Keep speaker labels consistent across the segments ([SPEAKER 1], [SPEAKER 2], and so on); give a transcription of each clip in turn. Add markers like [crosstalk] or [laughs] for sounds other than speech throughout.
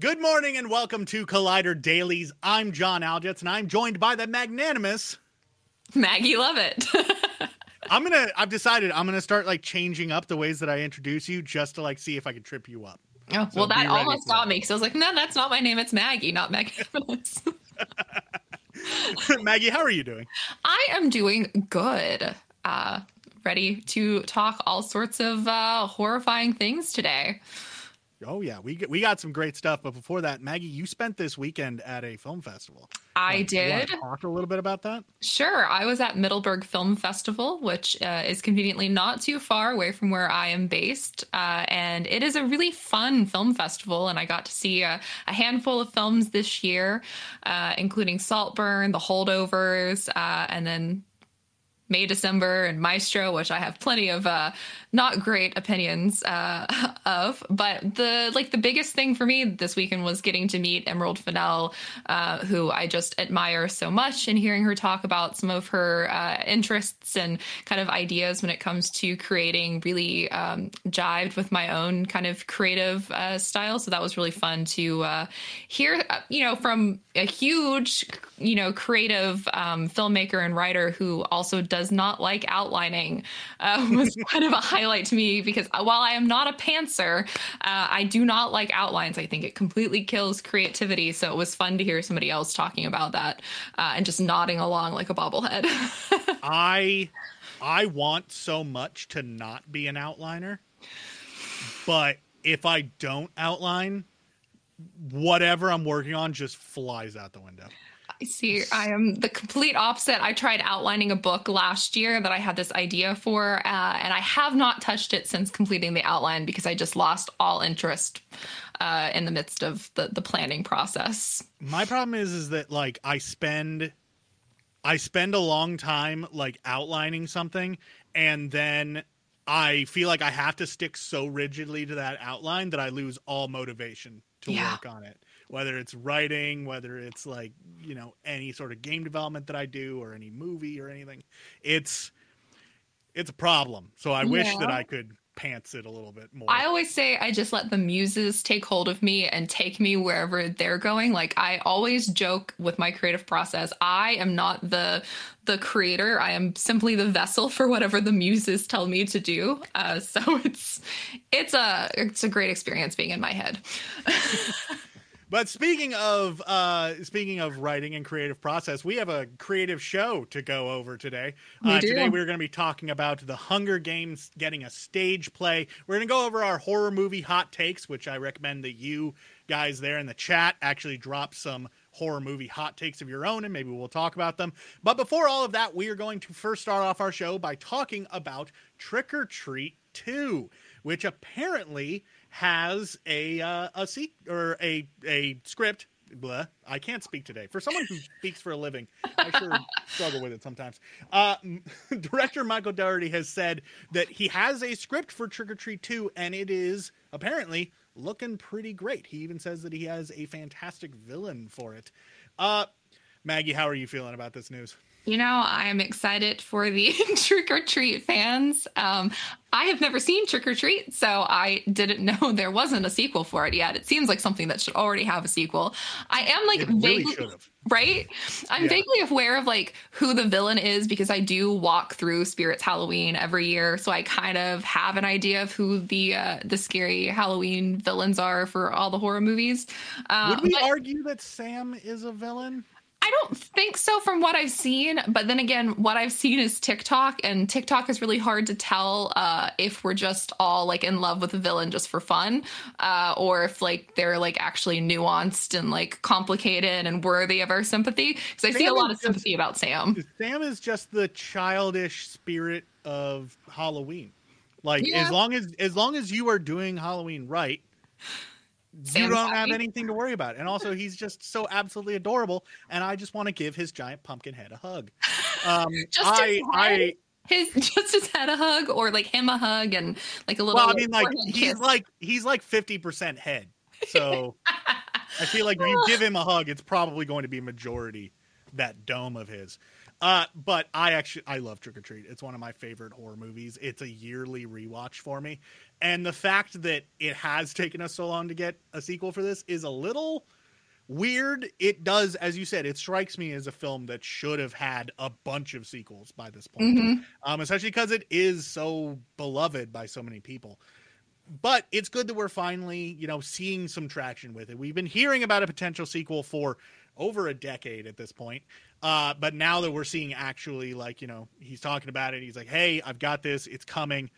[SPEAKER 1] Good morning and welcome to Collider Dailies. I'm John Aljets and I'm joined by the magnanimous
[SPEAKER 2] Maggie Lovitt. [laughs]
[SPEAKER 1] I'm gonna. I've decided I'm gonna start like changing up the ways that I introduce you, just to like see if I can trip you up.
[SPEAKER 2] Oh,
[SPEAKER 1] So
[SPEAKER 2] well, that almost got me because I was like, no, that's not my name. It's Maggie, not Magnanimous. [laughs] [laughs]
[SPEAKER 1] Maggie, how are you doing?
[SPEAKER 2] I am doing good. Uh, ready to talk all sorts of uh, horrifying things today.
[SPEAKER 1] Oh yeah, we get, we got some great stuff. But before that, Maggie, you spent this weekend at a film festival.
[SPEAKER 2] I
[SPEAKER 1] wanna
[SPEAKER 2] did.
[SPEAKER 1] talk a little bit about that.
[SPEAKER 2] Sure. I was at Middleburg Film Festival, which uh, is conveniently not too far away from where I am based. Uh, and it is a really fun film festival. And I got to see a, a handful of films this year, uh, including Saltburn, The Holdovers, uh, and then May December and Maestro, which I have plenty of uh, not great opinions uh, [laughs] of. But the like the biggest thing for me this weekend was getting to meet Emerald Fennell, uh, who I just admire so much, and hearing her talk about some of her uh, interests and kind of ideas when it comes to creating really um, jived with my own kind of creative uh, style. So that was really fun to uh, hear, you know, from a huge, you know, creative um, filmmaker and writer who also does not like outlining uh, [laughs] was kind of a highlight to me because while I am not a pantser, uh, I do not like outlines. I think it completely kills creativity. So it was fun to hear somebody else talking about that uh, and just nodding along like a bobblehead. [laughs]
[SPEAKER 1] I I want so much to not be an outliner, but if I don't outline, whatever I'm working on just flies out the window.
[SPEAKER 2] I see. I am the complete opposite. I tried outlining a book last year that I had this idea for, uh, and I have not touched it since completing the outline because I just lost all interest uh, in the midst of the, the planning process.
[SPEAKER 1] My problem is is that like I spend I spend a long time like outlining something and then I feel like I have to stick so rigidly to that outline that I lose all motivation to
[SPEAKER 2] Yeah.
[SPEAKER 1] work on it. Whether it's writing, whether it's like, you know, any sort of game development that I do or any movie or anything. It's it's a problem. So I wish that I could pants it a little bit more.
[SPEAKER 2] I always say I just let the muses take hold of me and take me wherever they're going. Like I always joke with my creative process. I am not the the creator. I am simply the vessel for whatever the muses tell me to do. Uh, so [laughs] it's it's a it's a great experience being in my head. [laughs]
[SPEAKER 1] But speaking of uh, speaking of writing and creative process, we have a creative show to go over today.
[SPEAKER 2] We
[SPEAKER 1] uh,
[SPEAKER 2] do.
[SPEAKER 1] Today we're going to be talking about the Hunger Games getting a stage play. We're going to go over our horror movie hot takes, which I recommend that you guys there in the chat actually drop some horror movie hot takes of your own, and maybe we'll talk about them. But before all of that, we are going to first start off our show by talking about Trick 'r Treat Two, which apparently has a uh, a seat or a a script. Blah. I can't speak today. For someone who speaks for a living, I sure [laughs] struggle with it sometimes. Uh, [laughs] director Michael Dougherty has said that he has a script for Trick 'r Treat 2, and it is apparently looking pretty great. He even says that he has a fantastic villain for it. Uh, Maggie, how are you feeling about this news?
[SPEAKER 2] You know, I am excited for the [laughs] Trick 'r Treat fans. Um, I have never seen Trick 'r Treat, so I didn't know [laughs] there wasn't a sequel for it yet. It seems like something that should already have a sequel. I am like
[SPEAKER 1] really
[SPEAKER 2] vaguely right. I'm
[SPEAKER 1] Yeah.
[SPEAKER 2] vaguely aware of like who the villain is because I do walk through Spirits Halloween every year, so I kind of have an idea of who the uh, the scary Halloween villains are for all the horror movies. Uh,
[SPEAKER 1] Would we
[SPEAKER 2] but-
[SPEAKER 1] argue that Sam is a villain?
[SPEAKER 2] I don't think so from what I've seen, but then again, what I've seen is TikTok, and TikTok is really hard to tell uh, if we're just all like in love with the villain just for fun, uh, or if like they're like actually nuanced and like complicated and worthy of our sympathy. Because I see a lot of sympathy about Sam.
[SPEAKER 1] Sam is just the childish spirit of Halloween. Like
[SPEAKER 2] Yeah.
[SPEAKER 1] as long as as long as you are doing Halloween right, you don't have anything to worry about. And also he's just so absolutely adorable and I just want to give his giant pumpkin head a hug. Um [laughs]
[SPEAKER 2] Just
[SPEAKER 1] I
[SPEAKER 2] head?
[SPEAKER 1] I
[SPEAKER 2] His [laughs] just his head a hug, or like him a hug, and like a little.
[SPEAKER 1] well, I mean like he's
[SPEAKER 2] kiss.
[SPEAKER 1] like he's like 50% head. So I feel like if you [laughs] give him a hug, it's probably going to be majority that dome of his. Uh, but I actually I love Trick 'r Treat. It's one of my favorite horror movies. It's a yearly rewatch for me, and the fact that it has taken us so long to get a sequel for this is a little weird. It does, as you said, it strikes me as a film that should have had a bunch of sequels by this point,
[SPEAKER 2] Mhm.
[SPEAKER 1] um, especially because it is so beloved by so many people but it's good that we're finally, you know, seeing some traction with it. We've been hearing about a potential sequel for over a decade at this point. Uh, but now that we're seeing actually, like, you know, he's talking about it, he's like, "Hey, I've got this. It's coming."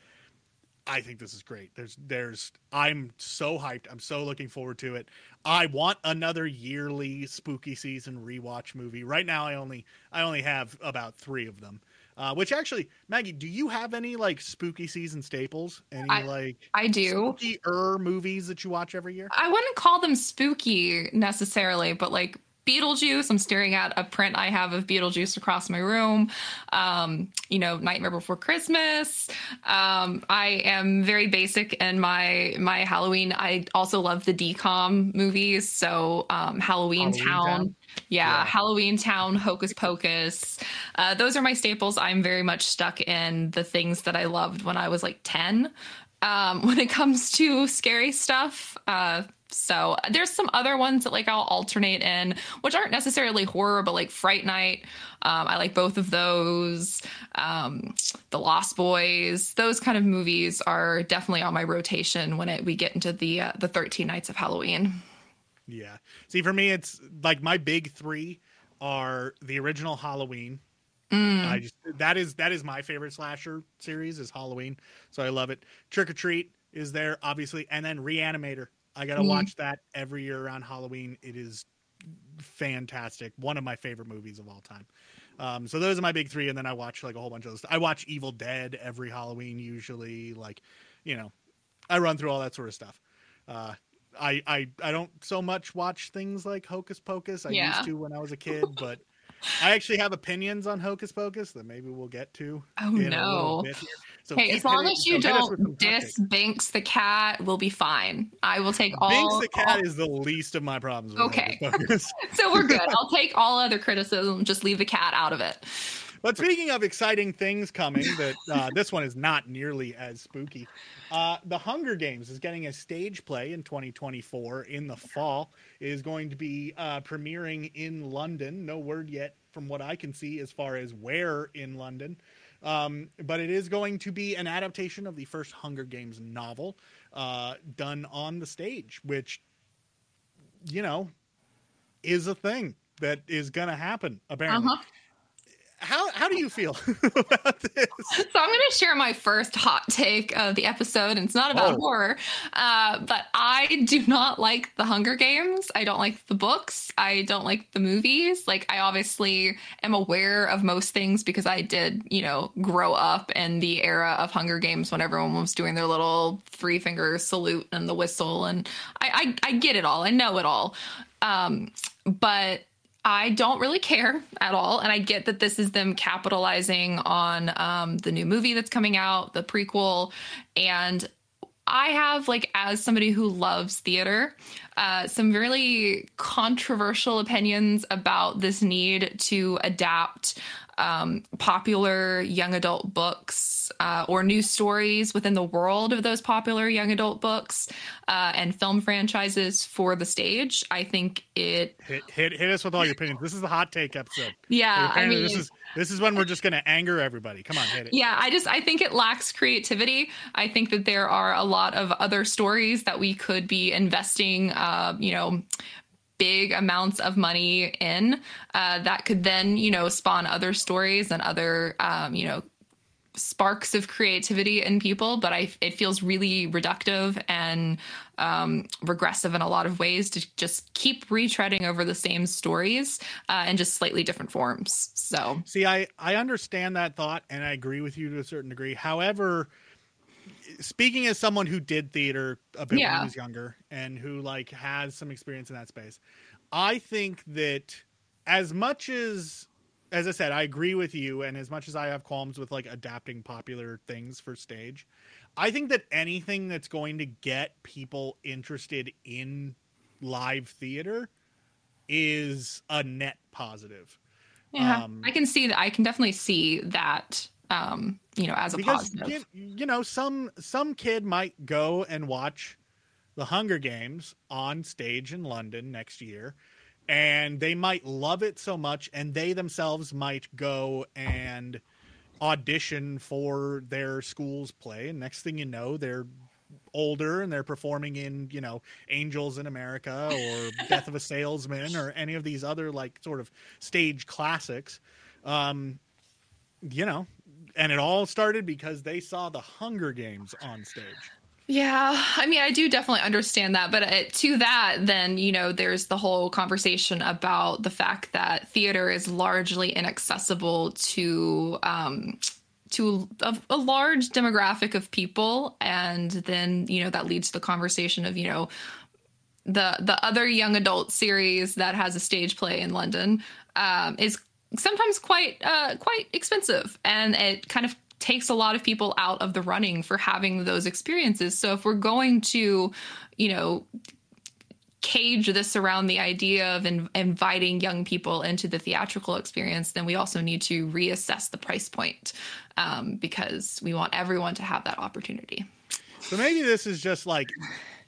[SPEAKER 1] I think this is great. There's, there's, I'm so hyped. I'm so looking forward to it. I want another yearly spooky season rewatch movie. Right now, I only, I only have about three of them. Uh, which actually, Maggie, do you have any like spooky season staples? Any
[SPEAKER 2] I-
[SPEAKER 1] like
[SPEAKER 2] I do.
[SPEAKER 1] spooky er movies that you watch every year?
[SPEAKER 2] I wouldn't call them spooky necessarily, but like Beetlejuice, I'm staring at a print I have of Beetlejuice across my room. Um, you know, Nightmare Before Christmas. Um, I am very basic in my my Halloween. I also love the DCOM movies, so um, Halloween,
[SPEAKER 1] Halloween
[SPEAKER 2] Town.
[SPEAKER 1] Town?
[SPEAKER 2] Yeah,
[SPEAKER 1] Yeah.
[SPEAKER 2] Halloween Town, Hocus Pocus. Uh, those are my staples. I'm very much stuck in the things that I loved when I was like 10 um, [laughs] when it comes to scary stuff. Uh, so there's some other ones that like I'll alternate in, which aren't necessarily horror, but like Fright Night. Um, I like both of those. Um, the Lost Boys, those kind of movies are definitely on my rotation when it, we get into the uh, the 13 Nights of Halloween.
[SPEAKER 1] Yeah. See, for me, it's like my big three are the original Halloween. I just that is that is my favorite slasher series is Halloween, so I love it. Trick 'r Treat is there obviously, and then Reanimator. I gotta
[SPEAKER 2] Mm.
[SPEAKER 1] watch that every year around Halloween. It is fantastic. One of my favorite movies of all time. Um, so those are my big three, and then I watch like a whole bunch of those. I watch Evil Dead every Halloween usually. Like, you know, I run through all that sort of stuff. Uh, I, I I don't so much watch things like Hocus Pocus. I
[SPEAKER 2] Yeah.
[SPEAKER 1] used to when I was a kid, [laughs] but I actually have opinions on Hocus Pocus that maybe we'll get to.
[SPEAKER 2] Oh,
[SPEAKER 1] in a
[SPEAKER 2] no.
[SPEAKER 1] Little bit here. So
[SPEAKER 2] Hey, as long
[SPEAKER 1] hitting-
[SPEAKER 2] as you
[SPEAKER 1] so hit us with some
[SPEAKER 2] don't diss. Binks the cat, we'll be fine. I will take all.
[SPEAKER 1] Binks the cat
[SPEAKER 2] all-
[SPEAKER 1] is the least of my problems. With
[SPEAKER 2] Okay. [laughs] So we're good. [laughs] I'll take all other criticism. Just leave the cat out of it.
[SPEAKER 1] But speaking of exciting things coming, that uh, [laughs] this one is not nearly as spooky. Uh, the Hunger Games is getting a stage play in 2024 in the fall. It is going to be uh, premiering in London. No word yet, from what I can see, as far as where in London. Um, but it is going to be an adaptation of the first Hunger Games novel uh, done on the stage, which, you know, is a thing that is going to happen, apparently.
[SPEAKER 2] Uh-huh.
[SPEAKER 1] Do you feel [laughs] about this?
[SPEAKER 2] So I'm going to share my first hot take of the episode, and it's not about
[SPEAKER 1] Oh.
[SPEAKER 2] horror, uh, but I do not like the Hunger Games. I don't like the books. I don't like the movies. Like I obviously am aware of most things because I did, you know, grow up in the era of Hunger Games when everyone was doing their little three finger salute and the whistle, and I I, I get it all. I know it all. Um, but I don't really care at all. And I get that this is them capitalizing on um, the new movie that's coming out, the prequel. And I have like as somebody who loves theater, uh, some really controversial opinions about this need to adapt um, popular young adult books uh, or new stories within the world of those popular young adult books uh, and film franchises for the stage. I think it
[SPEAKER 1] hit, hit hit us with all your opinions. This is the hot take episode.
[SPEAKER 2] Yeah, I mean,
[SPEAKER 1] this is this is when we're just going to anger everybody. Come on, hit it.
[SPEAKER 2] Yeah, I just I think it lacks creativity. I think that there are a lot of other stories that we could be investing, uh, you know, big amounts of money in uh, that could then you know spawn other stories and other um, you know sparks of creativity in people. But I, it feels really reductive and um, regressive in a lot of ways to just keep retreading over the same stories uh, in just slightly different forms. So
[SPEAKER 1] see i i understand that thought and i agree with you to a certain degree. However speaking as someone who did theater a bit yeah. when I was younger and who like has some experience in that space, I think that as much as as I said, I agree with you, and as much as I have qualms with like adapting popular things for stage, I think that anything that's going to get people interested in live theater is a net positive.
[SPEAKER 2] Yeah, um, I can see that. I can definitely see that um, you know, as a because, positive.
[SPEAKER 1] You, you know, some some kid might go and watch the Hunger Games on stage in London next year, and they might love it so much, and they themselves might go and audition for their school's play, and next thing you know, they're older and they're performing in you know angels in america or [laughs] death of a salesman or any of these other like sort of stage classics um you know and it all started because they saw the Hunger Games on stage.
[SPEAKER 2] Yeah, I mean, I do definitely understand that, but uh, to that, then you know, there's the whole conversation about the fact that theater is largely inaccessible to um, to a, a, large demographic of people, and then you know that leads to the conversation of you know the the other young adult series that has a stage play in London um, is sometimes quite uh, quite expensive, and it kind of takes a lot of people out of the running for having those experiences. So if we're going to, you know, cage this around the idea of in, inviting young people into the theatrical experience, then we also need to reassess the price point um, because we want everyone to have that opportunity.
[SPEAKER 1] So maybe this is just like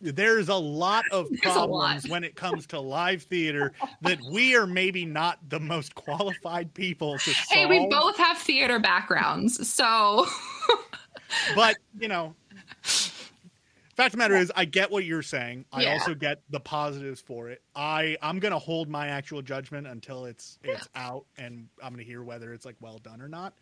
[SPEAKER 1] there's a lot of [laughs] problems lot. when it comes to live theater that we are maybe not the most qualified people to solve.
[SPEAKER 2] Hey, we both have theater backgrounds, so. [laughs]
[SPEAKER 1] but you know, fact of the matter is, I get what you're saying. I yeah. also get the positives for it. I I'm gonna hold my actual judgment until it's it's out, and I'm gonna hear whether it's like well done or not.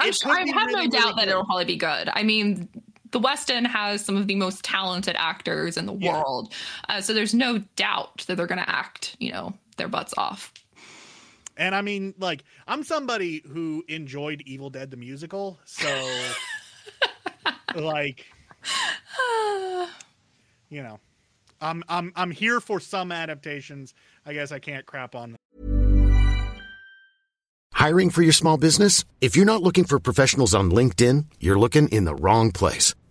[SPEAKER 2] I'm sure, I have really, no doubt really that it'll probably be good. I mean, the West End has some of the most talented actors in the yeah. world. Uh, so there's no doubt that they're going to act, you know, their butts off.
[SPEAKER 1] And I mean, like, I'm somebody who enjoyed Evil Dead the musical. So, [laughs] like, you know, I'm, I'm, I'm here for some adaptations. I guess I can't crap on them.
[SPEAKER 3] Hiring for your small business? If you're not looking for professionals on LinkedIn, you're looking in the wrong place.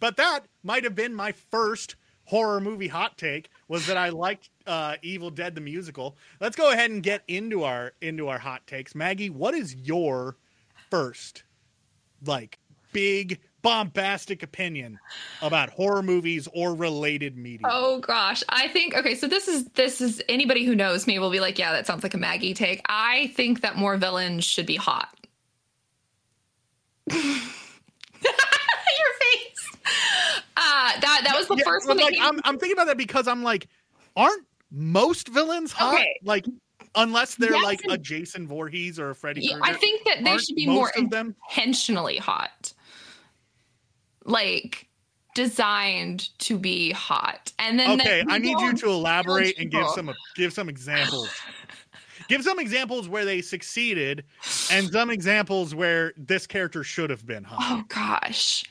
[SPEAKER 1] but that might have been my first horror movie hot take was that I liked uh, Evil Dead the musical. Let's go ahead and get into our into our hot takes. Maggie, what is your first like big bombastic opinion about horror movies or related media?
[SPEAKER 2] Oh gosh, I think okay, so this is this is anybody who knows me will be like, yeah, that sounds like a Maggie take. I think that more villains should be hot. [laughs] That that was the yeah, first one.
[SPEAKER 1] Like, I'm, I'm thinking about that because I'm like, aren't most villains hot? Okay. Like, unless they're yes, like a Jason Voorhees or a Freddy. Yeah,
[SPEAKER 2] I think that they should be more intentionally hot. Like, designed to be hot. And then
[SPEAKER 1] Okay, I need you to elaborate and give some give some examples. give some examples where they succeeded, and some examples where this character should have been hot.
[SPEAKER 2] Oh gosh.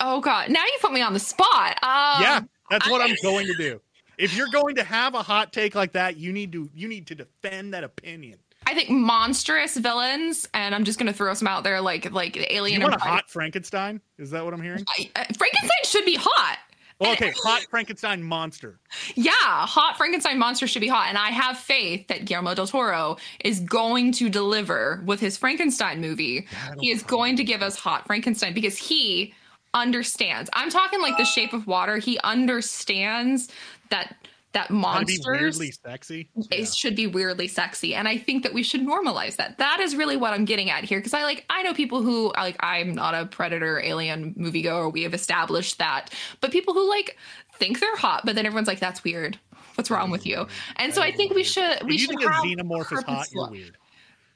[SPEAKER 2] Oh god. Now you put me on the spot. Um,
[SPEAKER 1] yeah, that's what [laughs] I'm going to do. If you're going to have a hot take like that, you need to you need to defend that opinion.
[SPEAKER 2] I think monstrous villains, and I'm just gonna throw some out there, like like
[SPEAKER 1] You
[SPEAKER 2] Alien.
[SPEAKER 1] want a hot Frankenstein? Is that what I'm hearing?
[SPEAKER 2] I- uh, Frankenstein should be hot.
[SPEAKER 1] Well, okay, hot Frankenstein monster.
[SPEAKER 2] Yeah, hot Frankenstein monster should be hot, and I have faith that Guillermo del Toro is going to deliver with his Frankenstein movie. He is going to give us hot Frankenstein because he understands. I'm talking like The Shape of Water. He understands that that monsters
[SPEAKER 1] weirdly sexy.
[SPEAKER 2] it should be weirdly sexy and i think that we should normalize that that is really what i'm getting at here because i like i know people who like i'm not a predator alien moviegoer we have established that but people who like think they're hot but then everyone's like that's weird what's wrong with you mm-hmm. and so i think we should we should
[SPEAKER 1] think a
[SPEAKER 2] have
[SPEAKER 1] xenomorph is hot, you're weird.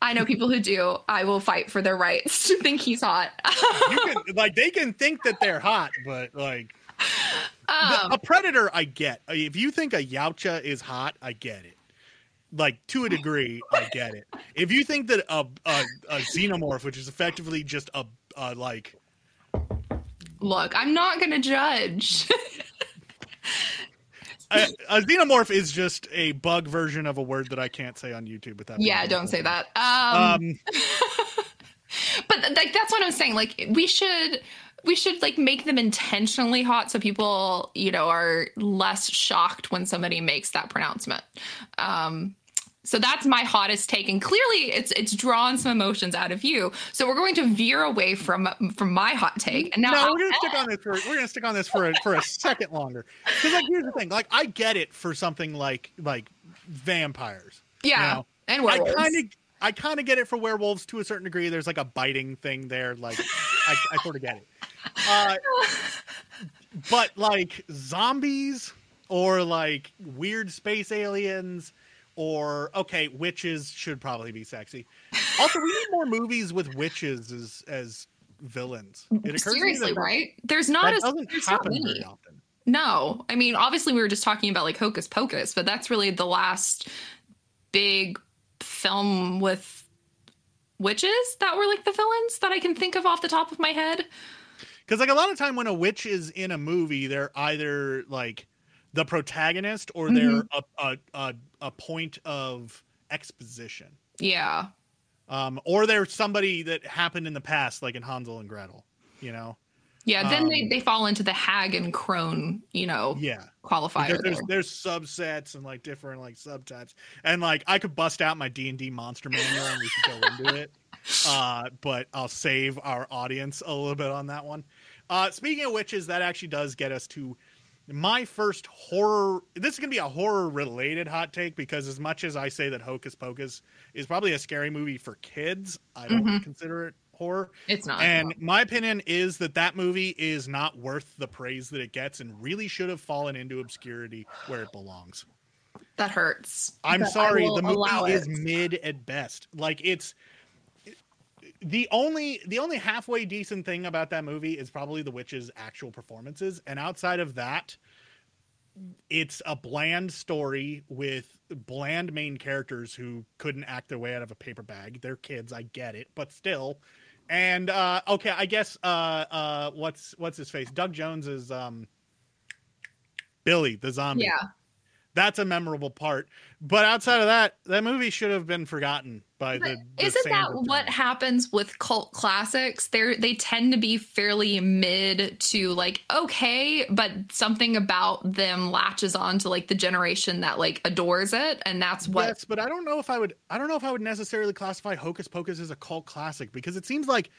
[SPEAKER 2] I know people who do i will fight for their rights to think he's hot
[SPEAKER 1] You can like they can think that they're hot, but like the-
[SPEAKER 2] um,
[SPEAKER 1] a predator, I get. If you think a Yautja is hot, I get it. Like to a degree, I get it. If you think that a a, a xenomorph, which is effectively just a, a like
[SPEAKER 2] look i'm not gonna judge [laughs]
[SPEAKER 1] a, a xenomorph is just a bug version of a word that I can't say on YouTube without.
[SPEAKER 2] yeah don't say that. Um
[SPEAKER 1] Um, [laughs]
[SPEAKER 2] but like that's what i'm saying. Like we should we should like make them intentionally hot so people you know are less shocked when somebody makes that pronouncement. Um so that's my hottest take and clearly it's it's drawn some emotions out of you so we're going to veer away from from my hot take and now
[SPEAKER 1] no, we're gonna stick on this for we're gonna stick on this for a, for a second longer. Because like here's the thing, like I get it for something like like vampires.
[SPEAKER 2] yeah
[SPEAKER 1] you know?
[SPEAKER 2] and
[SPEAKER 1] I kind of I kind of get it for werewolves to a certain degree. There's like a biting thing there. Like I, I sort of get it. Uh, but like zombies or like weird space aliens or okay, witches should probably be sexy. Also, we need more movies with witches as as villains. It occurs to me
[SPEAKER 2] seriously
[SPEAKER 1] that
[SPEAKER 2] right there's not as
[SPEAKER 1] doesn't
[SPEAKER 2] there's not
[SPEAKER 1] happen
[SPEAKER 2] many. No, I mean, obviously, we were just talking about like Hocus Pocus, but that's really the last big film with witches that were like the villains that I can think of off the top of my head.
[SPEAKER 1] Because like a lot of time when a witch is in a movie, they're either like the protagonist or they're
[SPEAKER 2] Mm-hmm.
[SPEAKER 1] a, a a a point of exposition,
[SPEAKER 2] Yeah.
[SPEAKER 1] um, or they're somebody that happened in the past, like in Hansel and Gretel. You know,
[SPEAKER 2] Yeah. Then they,
[SPEAKER 1] Um,
[SPEAKER 2] they fall into the hag and crone, you know,
[SPEAKER 1] yeah.
[SPEAKER 2] qualifier.
[SPEAKER 1] Because there's
[SPEAKER 2] there.
[SPEAKER 1] there's subsets and like different like subtypes, and like I could bust out my D and D monster manual and we could go into it. [laughs] Uh, but I'll save our audience a little bit on that one. Uh, speaking of witches, that actually does get us to my first horror. This is gonna be a horror related hot take because as much as I say that Hocus Pocus is probably a scary movie for kids, I don't
[SPEAKER 2] Mhm.
[SPEAKER 1] consider it horror.
[SPEAKER 2] It's not.
[SPEAKER 1] And my opinion is that that movie is not worth the praise that it gets and really should have fallen into obscurity where it belongs.
[SPEAKER 2] that hurts.
[SPEAKER 1] I'm sorry, the movie is mid at best. Like it's the only the only halfway decent thing about that movie is probably the witch's actual performances and outside of that it's a bland story with bland main characters who couldn't act their way out of a paper bag. They're kids, I get it, but still. And uh okay, I guess uh uh what's what's his face? Doug Jones is um Billy the zombie.
[SPEAKER 2] Yeah.
[SPEAKER 1] That's a memorable part. But outside of that, that movie should have been forgotten by the, the
[SPEAKER 2] isn't that what happens with cult classics? They they tend to be fairly mid to like okay, but something about them latches on to like the generation that like adores it, and that's what.
[SPEAKER 1] Yes, but I don't know if I would. I don't know if I would necessarily classify Hocus Pocus as a cult classic because it seems like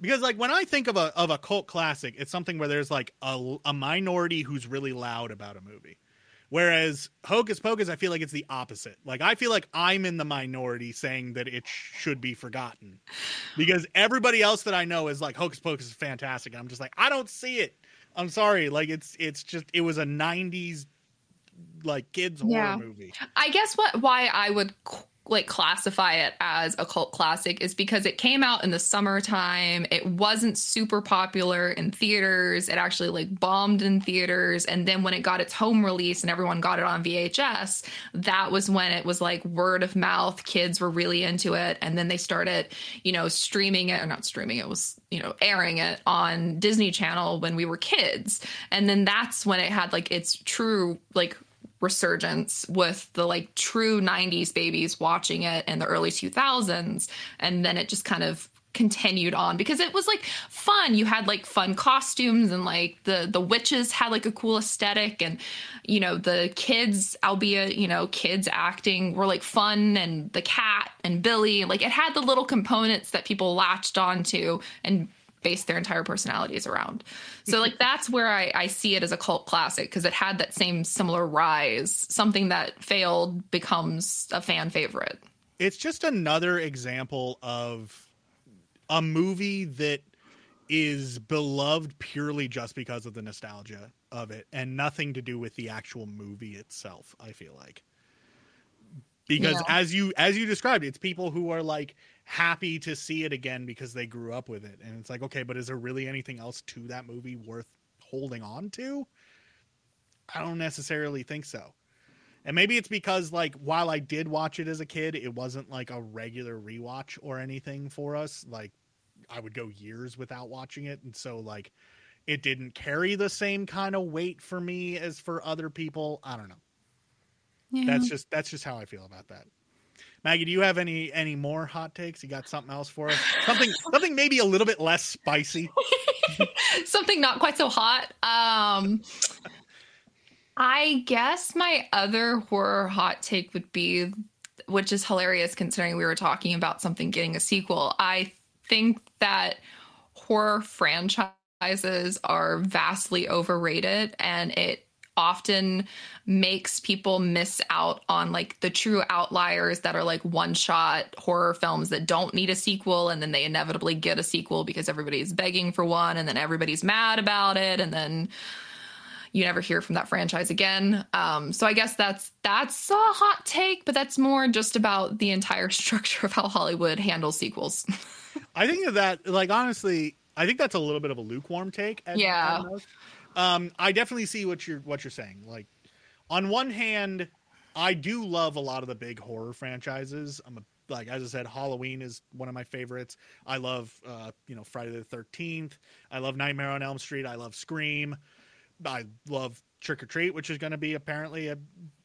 [SPEAKER 1] because like when I think of a of a cult classic, it's something where there's like a, a minority who's really loud about a movie. Whereas Hocus Pocus, I feel like it's the opposite. Like I feel like I'm in the minority saying that it should be forgotten, because everybody else that I know is like Hocus Pocus is fantastic, and I'm just like I don't see it. I'm sorry, like it's it's just it was a '90s like kids horror movie.
[SPEAKER 2] I guess what why I would like classify it as a cult classic is because it came out in the summertime. It wasn't super popular in theaters. It actually like bombed in theaters. And then when it got its home release and everyone got it on VHS, that was when it was like word of mouth. Kids were really into it. And then they started, you know, streaming it or not streaming it was, you know, airing it on Disney Channel when we were kids. And then that's when it had like its true like resurgence with the like true 90s babies watching it in the early 2000s and then it just kind of continued on because it was like fun. You had like fun costumes and like the the witches had like a cool aesthetic and you know the kids albeit you know kids acting were like fun and the cat and billy like it had the little components that people latched onto and base their entire personalities around. So like that's where I, I see it as a cult classic because it had that same similar rise. Something that failed becomes a fan favorite.
[SPEAKER 1] It's just another example of a movie that is beloved purely just because of the nostalgia of it and nothing to do with the actual movie itself, I feel like. Because yeah. as you as you described, it's people who are like happy to see it again because they grew up with it. And it's like, okay, but is there really anything else to that movie worth holding on to? I don't necessarily think so. And maybe it's because like while I did watch it as a kid, it wasn't like a regular rewatch or anything for us. Like I would go years without watching it and so like it didn't carry the same kind of weight for me as for other people. I don't know. Yeah. That's just that's just how I feel about that. Maggie, do you have any any more hot takes? You got something else for us? Something [laughs] something maybe a little bit less spicy. [laughs]
[SPEAKER 2] something not quite so hot. Um I guess my other horror hot take would be which is hilarious considering we were talking about something getting a sequel. I think that horror franchises are vastly overrated and it often makes people miss out on like the true outliers that are like one shot horror films that don't need a sequel and then they inevitably get a sequel because everybody's begging for one and then everybody's mad about it and then you never hear from that franchise again. Um, so I guess that's that's a hot take, but that's more just about the entire [laughs] structure of how Hollywood handles sequels. [laughs]
[SPEAKER 1] I think that, that like honestly, I think that's a little bit of a lukewarm take.
[SPEAKER 2] yeah.
[SPEAKER 1] Um, I definitely see what you're what you're saying. Like, on one hand, I do love a lot of the big horror franchises. I'm a like as I said, Halloween is one of my favorites. I love uh, you know Friday the Thirteenth. I love Nightmare on Elm Street. I love Scream. I love Trick 'r Treat, which is going to be apparently a,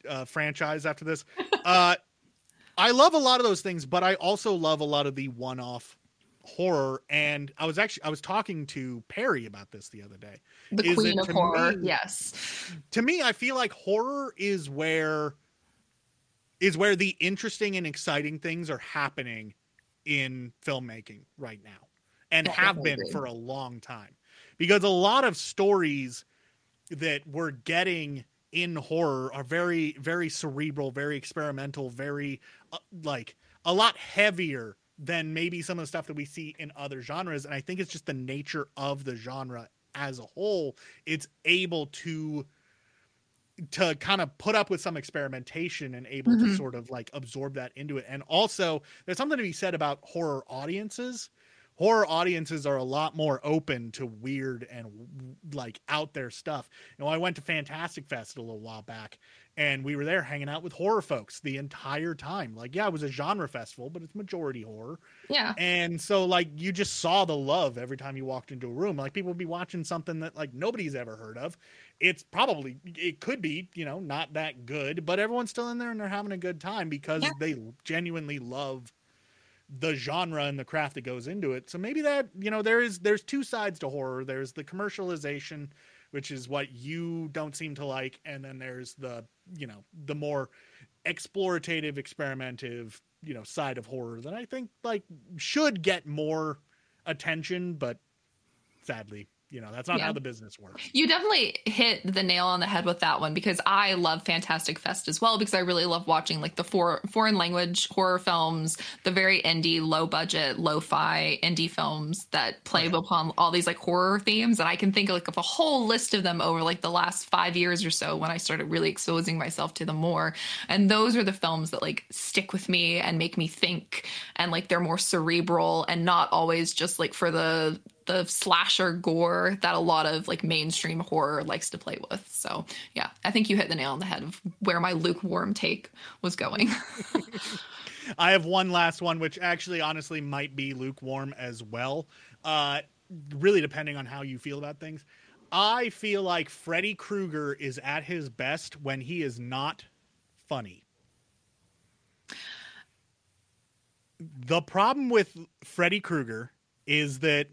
[SPEAKER 1] a, franchise after this. [laughs] Uh, I love a lot of those things, but I also love a lot of the one-off horror and i was actually i was talking to Perri about this the other day.
[SPEAKER 2] The is queen of horror me, yes.
[SPEAKER 1] to me i feel like horror is where is where the interesting and exciting things are happening in filmmaking right now and have been for a long time. Because a lot of stories that we're getting in horror are very very cerebral very experimental very uh, like a lot heavier than maybe some of the stuff that we see in other genres. And I think it's just the nature of the genre as a whole. It's able to to kind of put up with some experimentation and able mm-hmm. to sort of like absorb that into it. And also there's something to be said about horror audiences. Horror audiences are a lot more open to weird and like out there stuff. You know, I went to Fantastic Fest a little while back and we were there hanging out with horror folks the entire time. Like, yeah, it was a genre festival, but it's majority horror.
[SPEAKER 2] Yeah.
[SPEAKER 1] And so, like, you just saw the love every time you walked into a room. Like, people would be watching something that like nobody's ever heard of. It's probably it could be you know not that good, but everyone's still in there and they're having a good time because yeah. they genuinely love the genre and the craft that goes into it. So maybe that you know there is there's two sides to horror. There's the commercialization which is what you don't seem to like, and then there's the you know the more explorative, experimentative you know side of horror that I think like should get more attention, but sadly You know, that's not
[SPEAKER 2] Yeah.
[SPEAKER 1] how the business works.
[SPEAKER 2] You definitely hit the nail on the head with that one because I love Fantastic Fest as well because I really love watching like the for, foreign language horror films, the very indie, low budget, lo-fi indie films that play upon all these like horror themes. And I can think like of a whole list of them over like the last five years or so when I started really exposing myself to them more. And those are the films that like stick with me and make me think and like they're more cerebral and not always just like for the the slasher gore that a lot of like mainstream horror likes to play with. So yeah, I think you hit the nail on the head of where my lukewarm take was going. [laughs]
[SPEAKER 1] I have one last one, which actually, honestly, might be lukewarm as well. Uh, really, depending on how you feel about things. I feel like Freddy Krueger is at his best when he is not funny. The problem with Freddy Krueger is that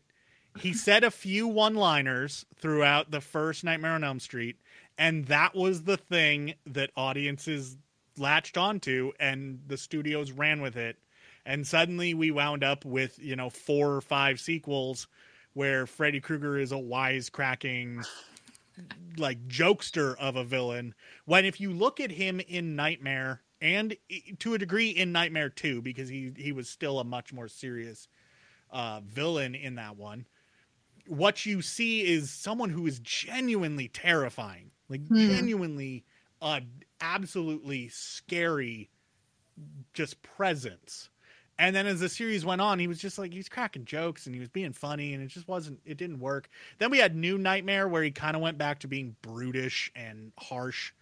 [SPEAKER 1] he said a few one liners throughout the first Nightmare on Elm Street, and that was the thing that audiences latched onto, and the studios ran with it. And suddenly we wound up with, you know, four or five sequels where Freddy Krueger is a wisecracking, like, jokester of a villain. When if you look at him in Nightmare, and to a degree in Nightmare 2, because he, he was still a much more serious uh, villain in that one what you see is someone who is genuinely terrifying, like genuinely, uh, absolutely scary, just presence. And then as the series went on, he was just like he's cracking jokes and he was being funny, and it just wasn't. It didn't work. Then we had New Nightmare, where he kind of went back to being brutish and harsh,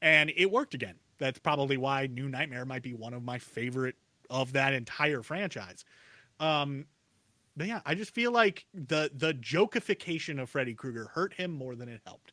[SPEAKER 1] and it worked again. That's probably why New Nightmare might be one of my favorite of that entire franchise. Um, yeah, I just feel like the the jokeification of Freddy Krueger hurt him more than it helped.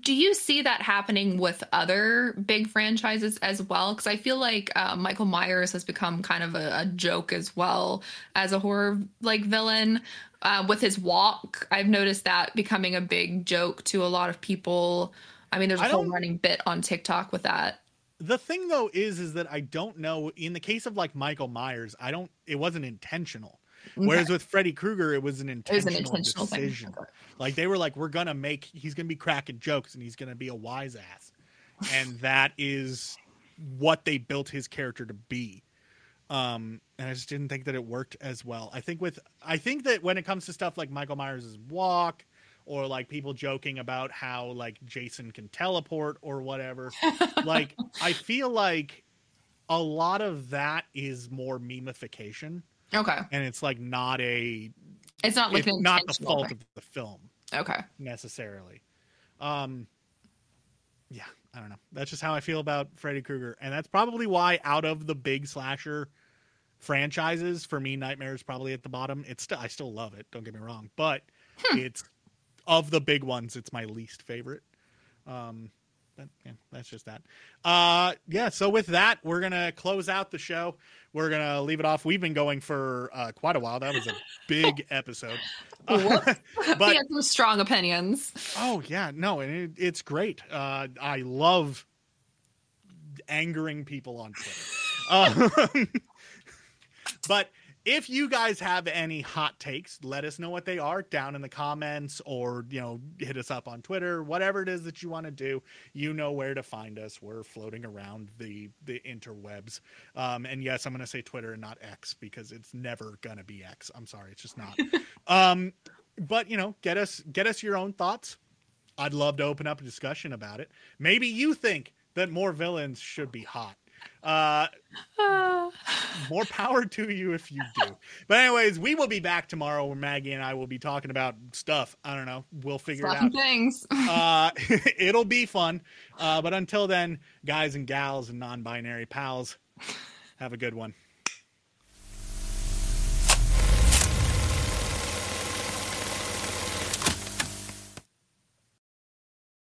[SPEAKER 2] Do you see that happening with other big franchises as well? Because I feel like uh, Michael Myers has become kind of a, a joke as well as a horror like villain. Uh, with his walk, I've noticed that becoming a big joke to a lot of people. I mean, there's a
[SPEAKER 1] I
[SPEAKER 2] whole running bit on TikTok with that.
[SPEAKER 1] The thing though is is that I don't know in the case of like Michael Myers, I don't it wasn't intentional. Whereas with Freddy Krueger, it was an
[SPEAKER 2] was
[SPEAKER 1] intentional,
[SPEAKER 2] an intentional thing.
[SPEAKER 1] decision. Like they were like, we're gonna make he's gonna be cracking jokes and he's gonna be a wise ass, and [sighs] that is what they built his character to be. Um, and I just didn't think that it worked as well. I think with I think that when it comes to stuff like Michael Myers' walk, or like people joking about how like Jason can teleport or whatever, like [laughs] I feel like a lot of that is more memification
[SPEAKER 2] Okay,
[SPEAKER 1] and it's like not a
[SPEAKER 2] it's not like
[SPEAKER 1] it's not the fault
[SPEAKER 2] thing.
[SPEAKER 1] of the film
[SPEAKER 2] Okay,
[SPEAKER 1] necessarily. Um, yeah, I don't know. That's just how I feel about Freddy Krueger, and that's probably why out of the big slasher franchises, for me, Nightmare is probably at the bottom. It's still I still love it. Don't get me wrong, but it's of the big ones, it's my least favorite. Um, but, yeah, that's just that. Uh, yeah. So with that, we're gonna close out the show. We're gonna leave it off. We've been going for uh, quite a while. That was a big [laughs] episode. [laughs] Uh, [laughs] but
[SPEAKER 2] he had some strong opinions.
[SPEAKER 1] Oh yeah, no, and it, it's great. Uh, I love angering people on Twitter. Um, but if you guys have any hot takes, let us know what they are down in the comments, or you know, hit us up on Twitter. Whatever it is that you want to do, you know where to find us. We're floating around the the interwebs. Um, and yes, I'm going to say Twitter and not X because it's never going to be X. I'm sorry, it's just not. [laughs] um, but you know, get us get us your own thoughts. I'd love to open up a discussion about it. Maybe you think that more villains should be hot. Uh, [sighs] more power to you if you do. But anyways, we will be back tomorrow where Maggie and I will be talking about stuff. I don't know. We'll figure it
[SPEAKER 2] Fun
[SPEAKER 1] out.
[SPEAKER 2] things. [laughs]
[SPEAKER 1] Uh, [laughs] it'll be fun. Uh, but until then, guys and gals and non-binary pals, have a good one.